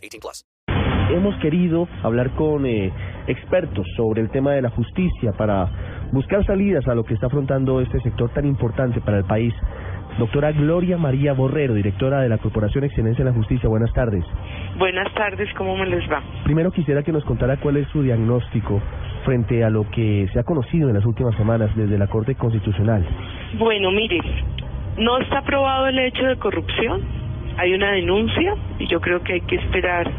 18 plus. Hemos querido hablar con eh, expertos sobre el tema de la justicia para buscar salidas a lo que está afrontando este sector tan importante para el país. Doctora Gloria María Borrero, directora de la Corporación Excelencia en la Justicia, buenas tardes. Buenas tardes, ¿cómo me les va? Primero quisiera que nos contara cuál es su diagnóstico frente a lo que se ha conocido en las últimas semanas desde la Corte Constitucional. Bueno, mire, no está probado el hecho de corrupción, hay una denuncia y yo creo que hay que esperar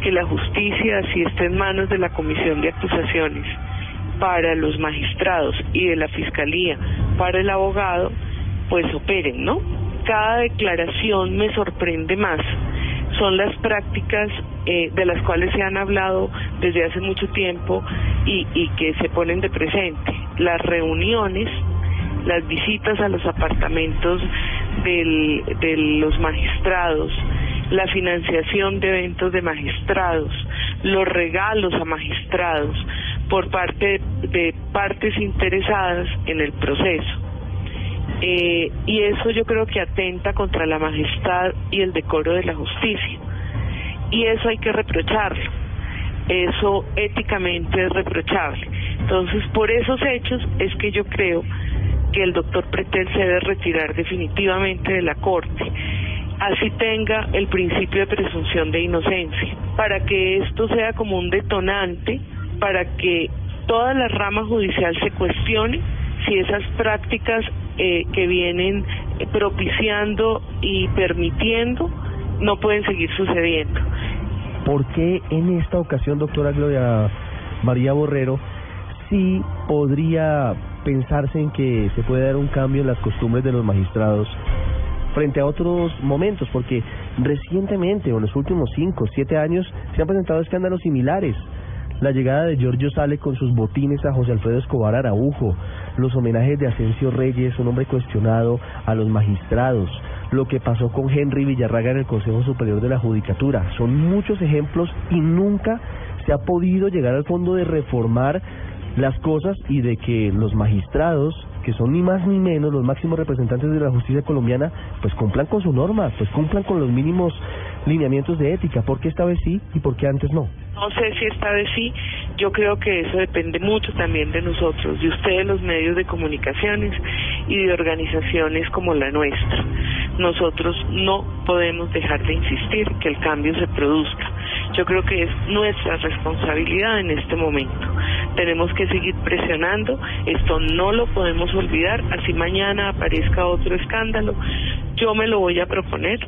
que la justicia, si esté en manos de la Comisión de Acusaciones, para los magistrados y de la Fiscalía, para el abogado, pues operen, ¿no? Cada declaración me sorprende más. Son las prácticas eh, de las cuales se han hablado desde hace mucho tiempo y, y que se ponen de presente. Las reuniones, las visitas a los apartamentos del, de los magistrados, la financiación de eventos de magistrados, los regalos a magistrados por parte de, partes interesadas en el proceso. Eh, y eso yo creo que atenta contra la majestad y el decoro de la justicia. Y eso hay que reprocharlo. Eso éticamente es reprochable. Entonces, por esos hechos es que yo creo que el doctor Pretel se debe retirar definitivamente de la Corte, así tenga el principio de presunción de inocencia, para que esto sea como un detonante, para que toda la rama judicial se cuestione si esas prácticas eh, que vienen propiciando y permitiendo no pueden seguir sucediendo. ¿Por qué en esta ocasión, doctora Gloria María Borrero, sí podría pensarse en que se puede dar un cambio en las costumbres de los magistrados frente a otros momentos? Porque recientemente, o en los últimos cinco, siete años, se han presentado escándalos similares la llegada de Giorgio Sale con sus botines a José Alfredo Escobar Araujo, los homenajes de Asensio Reyes, un hombre cuestionado a los magistrados, lo que pasó con Henry Villarraga en el Consejo Superior de la Judicatura. Son muchos ejemplos y nunca se ha podido llegar al fondo de reformar las cosas y de que los magistrados, que son ni más ni menos los máximos representantes de la justicia colombiana, pues cumplan con su norma, pues cumplan con los mínimos lineamientos de ética. ¿Por qué esta vez sí y por qué antes no? No sé si esta vez sí, yo creo que eso depende mucho también de nosotros, de ustedes los medios de comunicaciones y de organizaciones como la nuestra. Nosotros no podemos dejar de insistir que el cambio se produzca. Yo creo que es nuestra responsabilidad en este momento. Tenemos que seguir presionando, esto no lo podemos olvidar, así mañana aparezca otro escándalo, yo me lo voy a proponer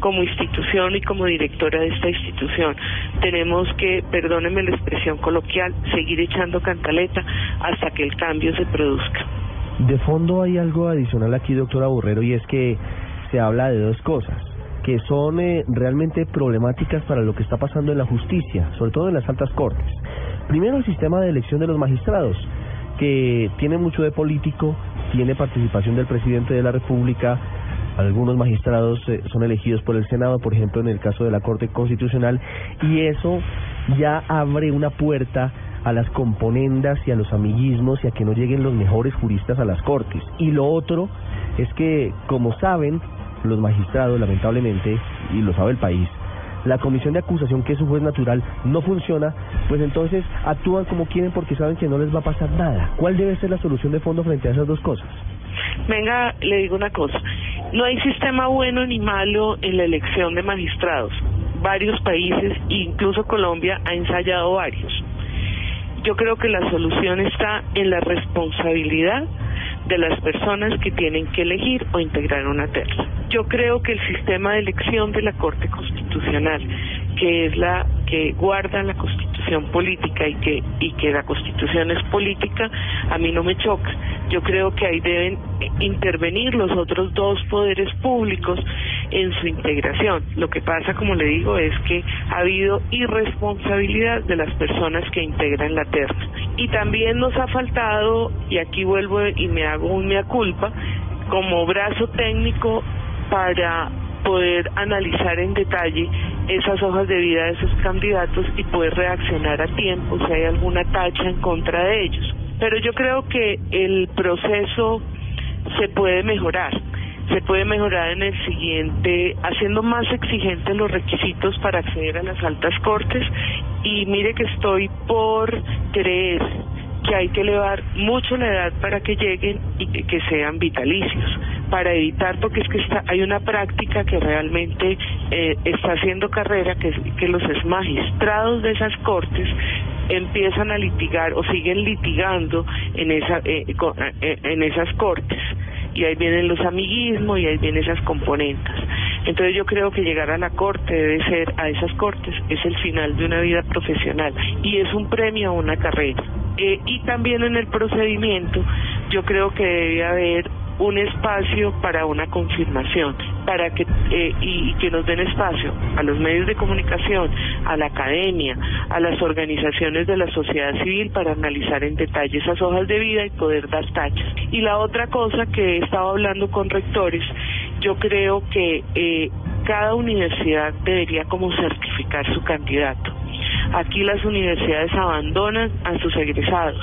como institución y como directora de esta institución. Tenemos que, perdónenme la expresión coloquial, seguir echando cantaleta hasta que el cambio se produzca. De fondo hay algo adicional aquí, doctora Borrero, y es que se habla de dos cosas que son eh, realmente problemáticas para lo que está pasando en la justicia, sobre todo en las altas cortes. Primero, el sistema de elección de los magistrados, que tiene mucho de político, tiene participación del presidente de la República, algunos magistrados eh, son elegidos por el Senado, por ejemplo, en el caso de la Corte Constitucional, y eso ya abre una puerta a las componendas y a los amiguismos y a que no lleguen los mejores juristas a las Cortes. Y lo otro es que, como saben, los magistrados, lamentablemente, y lo sabe el país, la comisión de acusación, que es su juez natural, no funciona, pues entonces actúan como quieren porque saben que no les va a pasar nada. ¿Cuál debe ser la solución de fondo frente a esas dos cosas? Venga, le digo una cosa, no hay sistema bueno ni malo en la elección de magistrados. Varios países, incluso Colombia, ha ensayado varios. Yo creo que la solución está en la responsabilidad de las personas que tienen que elegir o integrar una terna. Yo creo que el sistema de elección de la Corte Constitucional que es la que guarda la constitución política y que y que la constitución es política a mí no me choca. Yo creo que ahí deben intervenir los otros dos poderes públicos en su integración. Lo que pasa como le digo es que ha habido irresponsabilidad de las personas que integran la terna. Y también nos ha faltado y aquí vuelvo y me hago un mea culpa como brazo técnico para poder analizar en detalle esas hojas de vida de esos candidatos y poder reaccionar a tiempo si hay alguna tacha en contra de ellos. Pero yo creo que el proceso se puede mejorar. Se puede mejorar en el siguiente, haciendo más exigentes los requisitos para acceder a las altas cortes. Y mire que estoy por creer que hay que elevar mucho la edad para que lleguen y que, sean vitalicios, para evitar, porque es que está, hay una práctica que realmente eh, está haciendo carrera, que, que los magistrados de esas cortes empiezan a litigar o siguen litigando en, esa, eh, eh, en esas cortes. Y ahí vienen los amiguismos y ahí vienen esas componentes. Entonces yo creo que llegar a la corte debe ser, a esas cortes, es el final de una vida profesional y es un premio a una carrera. Eh, y también en el procedimiento yo creo que debe haber un espacio para una confirmación, para que eh, y, que nos den espacio a los medios de comunicación, a la academia, a las organizaciones de la sociedad civil para analizar en detalle esas hojas de vida y poder dar tachas. Y la otra cosa que he estado hablando con rectores, yo creo que eh, cada universidad debería como certificar su candidato Aquí las universidades abandonan a sus egresados,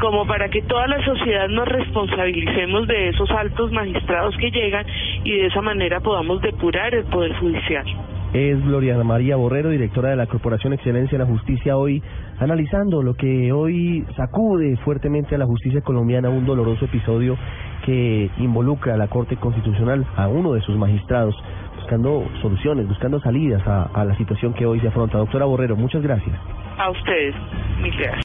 como para que toda la sociedad nos responsabilicemos de esos altos magistrados que llegan y de esa manera podamos depurar el Poder Judicial. Es Gloria María Borrero, directora de la Corporación Excelencia en la Justicia, hoy analizando lo que hoy sacude fuertemente a la justicia colombiana, un doloroso episodio que involucra a la Corte Constitucional, a uno de sus magistrados, buscando soluciones, buscando salidas a, a la situación que hoy se afronta. Doctora Borrero, muchas gracias. A ustedes, mil gracias.